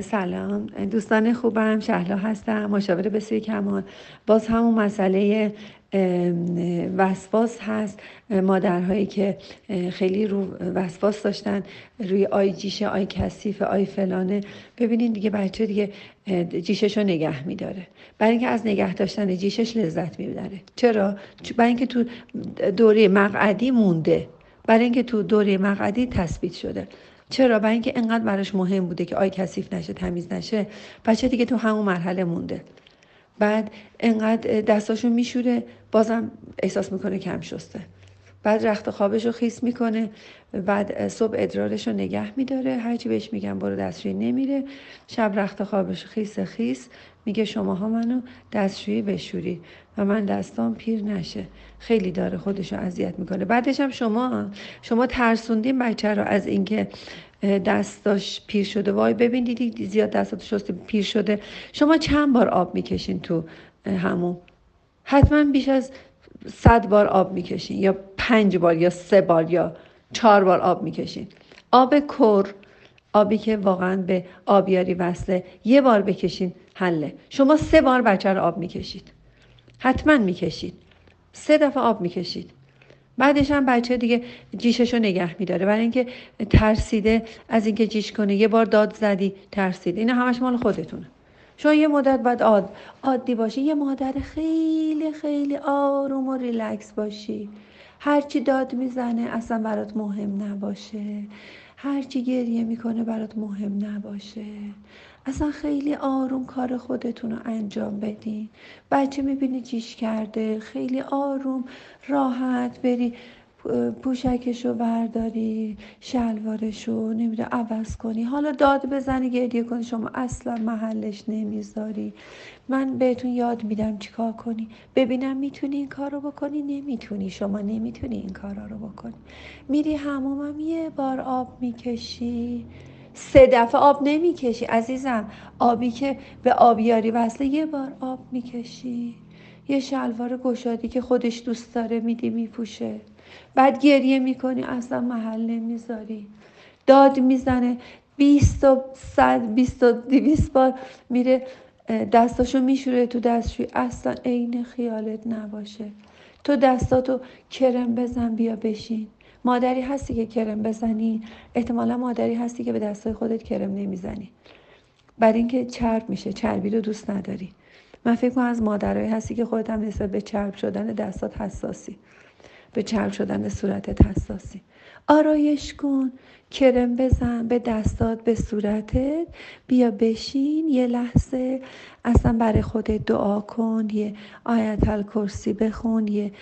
سلام. دوستان خوبم شهلا هستم مشاور بسیار کمال. باز همون مسئله وسواس هست. مادرهایی که خیلی رو وسواس داشتن روی آی جیشه آی کثیف آی فلانه. ببینید دیگه بچه دیگه جیشش رو نگه میداره. برای اینکه از نگه داشتن جیشش لذت می‌بره. چرا؟ برای اینکه تو دوره مقعدی مونده. برای اینکه تو دوره مقعدی تثبیت شده. چرا؟ برای اینکه انقدر براش مهم بوده که آی کثیف نشه تمیز نشه. بچه دیگه تو همون مرحله مونده. بعد انقدر دستاشو میشوره بازم احساس می‌کنه کم شسته. بعد رخت خوابش رو خیس می‌کنه. بعد صبح ادرارش رو نگه میداره. هرچی بهش میگم برو دستشویی نمیره. شب رخت خوابش خیس خیس میگه شماها منو دستشویی بشوری و من دستام پیر نشه. خیلی داره خودش رو اذیت می‌کنه. بعدش هم شما شما ترسوندین بچه رو از اینکه دستاش پیر شده. وای ببین دیدی زیاد دستات شسته پیر شده. شما چند بار آب می‌کشین تو همون؟ حتما بیش از صد بار آب می‌کشین یا پنج بار یا سه بار یا چهار بار آب می‌کشین. آب کر آبی که واقعا به آبیاری وصله یه بار بکشین حله. شما سه بار بچه رو آب می‌کشید. حتما می‌کشید. سه دفعه آب می‌کشید. بعدش هم بچه دیگه جیشش رو نگه میداره. برای اینکه ترسیده از اینکه جیش کنه. یه بار داد زدی ترسید اینا همش مال خودتونه. شما یه مدت باید عاد عادی باشی. یه مادر خیلی خیلی آروم و ریلکس باشی. هرچی داد می‌زنه اصلا برات مهم نباشه. هرچی گریه می‌کنه برات مهم نباشه. اصلا خیلی آروم کار خودتون رو انجام بدین. بچه می‌بینی چیش کرده. خیلی آروم راحت بری. پوشکش رو برداری شلوارش رو نمیده عوض کنی. حالا داد بزنی گریه کنی. شما اصلا محلش نمی‌ذاری. من بهتون یاد میدم چیکار کنی. ببینم می‌تونی این کار رو بکنی نمی‌تونی. شما نمی‌تونی این کارا رو بکنی. میری همومم یه بار آب می‌کشی. سه دفعه آب نمی‌کشی. عزیزم آبی که به آبیاری وصله یه بار آب می‌کشی. یه شلوار گشادی که خودش دوست داره میدی میپوشه. بعد گریه می‌کنی اصلا محل نمی‌ذاری. داد می‌زنه بیست و صد بیست و دیویست بار میره دستاشو میشوره تو دستشوی اصلا عین خیالت نباشه. تو دستاتو کرم بزن بیا بشین. مادری هستی که کرم بزنی. احتمالا مادری هستی که به دستای خودت کرم نمی‌زنی. برای اینکه چرب میشه. چربی رو دوست نداری. من فکر کنم از مادرایی هستی که خودت هم نسبت به چرب شدن دستات حساسی. به چرب شدن صورتت حساسی. آرایش کن کرم بزن به دستات به صورتت. بیا بشین یه لحظه. اصلا برای خودت دعا کن یه آیت الکرسی بخون یه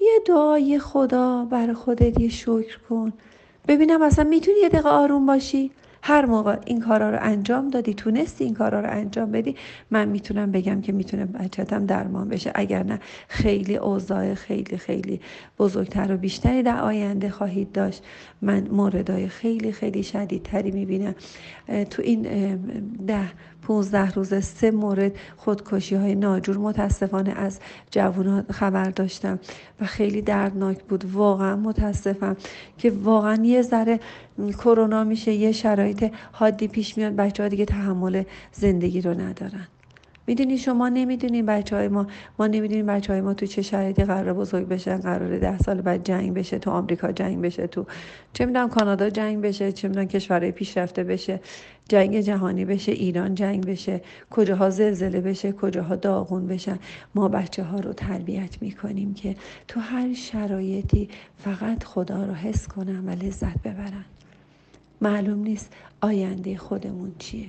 یه دعای خدا برای خودت یه شکر کن. ببینم اصلا می‌تونی یه دقیقه آروم باشی؟ هر موقع این کارا رو انجام دادی تونستی این کارا رو انجام بدی من می‌تونم بگم که می‌تونه بچتم درمان بشه. اگر نه خیلی اوضاع خیلی خیلی بزرگتر و بیشتری در آینده خواهید داشت. من موردای خیلی خیلی شدیدتری می‌بینم. تو این ده 15 روز سه مورد خودکشی های ناجور. متاسفانه از جوان خبر داشتم و خیلی دردناک بود. واقعا متاسفم که واقعا یه ذره کرونا میشه یه شرایط حادی پیش میاد. بچه ها دیگه تحمل زندگی رو ندارن. می‌دونی شما نمی‌دونین بچه های ما ما نمی‌دونیم بچه های ما تو چه شرایطی قرار بزرگ بشن قرار ده سال بعد جنگ بشه تو آمریکا جنگ بشه تو چه می‌دونم کانادا جنگ بشه چه می‌دونم کشورهای پیشرفته بشه جنگ جهانی بشه ایران جنگ بشه کجاها زلزله بشه کجاها داغون بشن. ما بچه ها رو تربیت می‌کنیم که تو هر شرایطی فقط خدا رو حس کنن و لذت ببرن. معلوم نیست آینده خودمون چیه.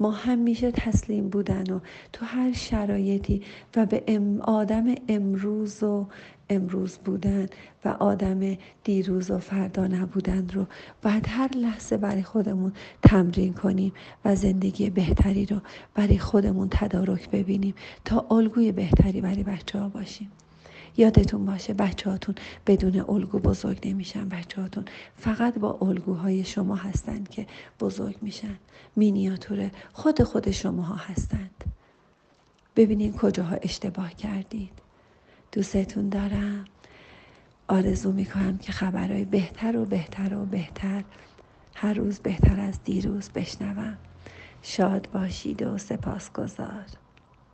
ما همیشه تسلیم بودن و تو هر شرایطی و به ام آدم امروز و امروز بودن و آدم دیروز و فردا نبودن رو باید هر لحظه برای خودمون تمرین کنیم و زندگی بهتری رو برای خودمون تدارک ببینیم تا الگوی بهتری برای بچه ها باشیم. یادتون باشه بچه هاتون بدون الگو بزرگ نمیشن بچه هاتون فقط با الگوهای شما هستند که بزرگ میشن مینیاتور خود خود شما ها هستند. ببینید کجاها اشتباه کردید. دوستتون دارم. آرزو می‌کنم که خبرهای بهتر و بهتر و بهتر هر روز بهتر از دیروز بشنوم. شاد باشید و سپاسگزار.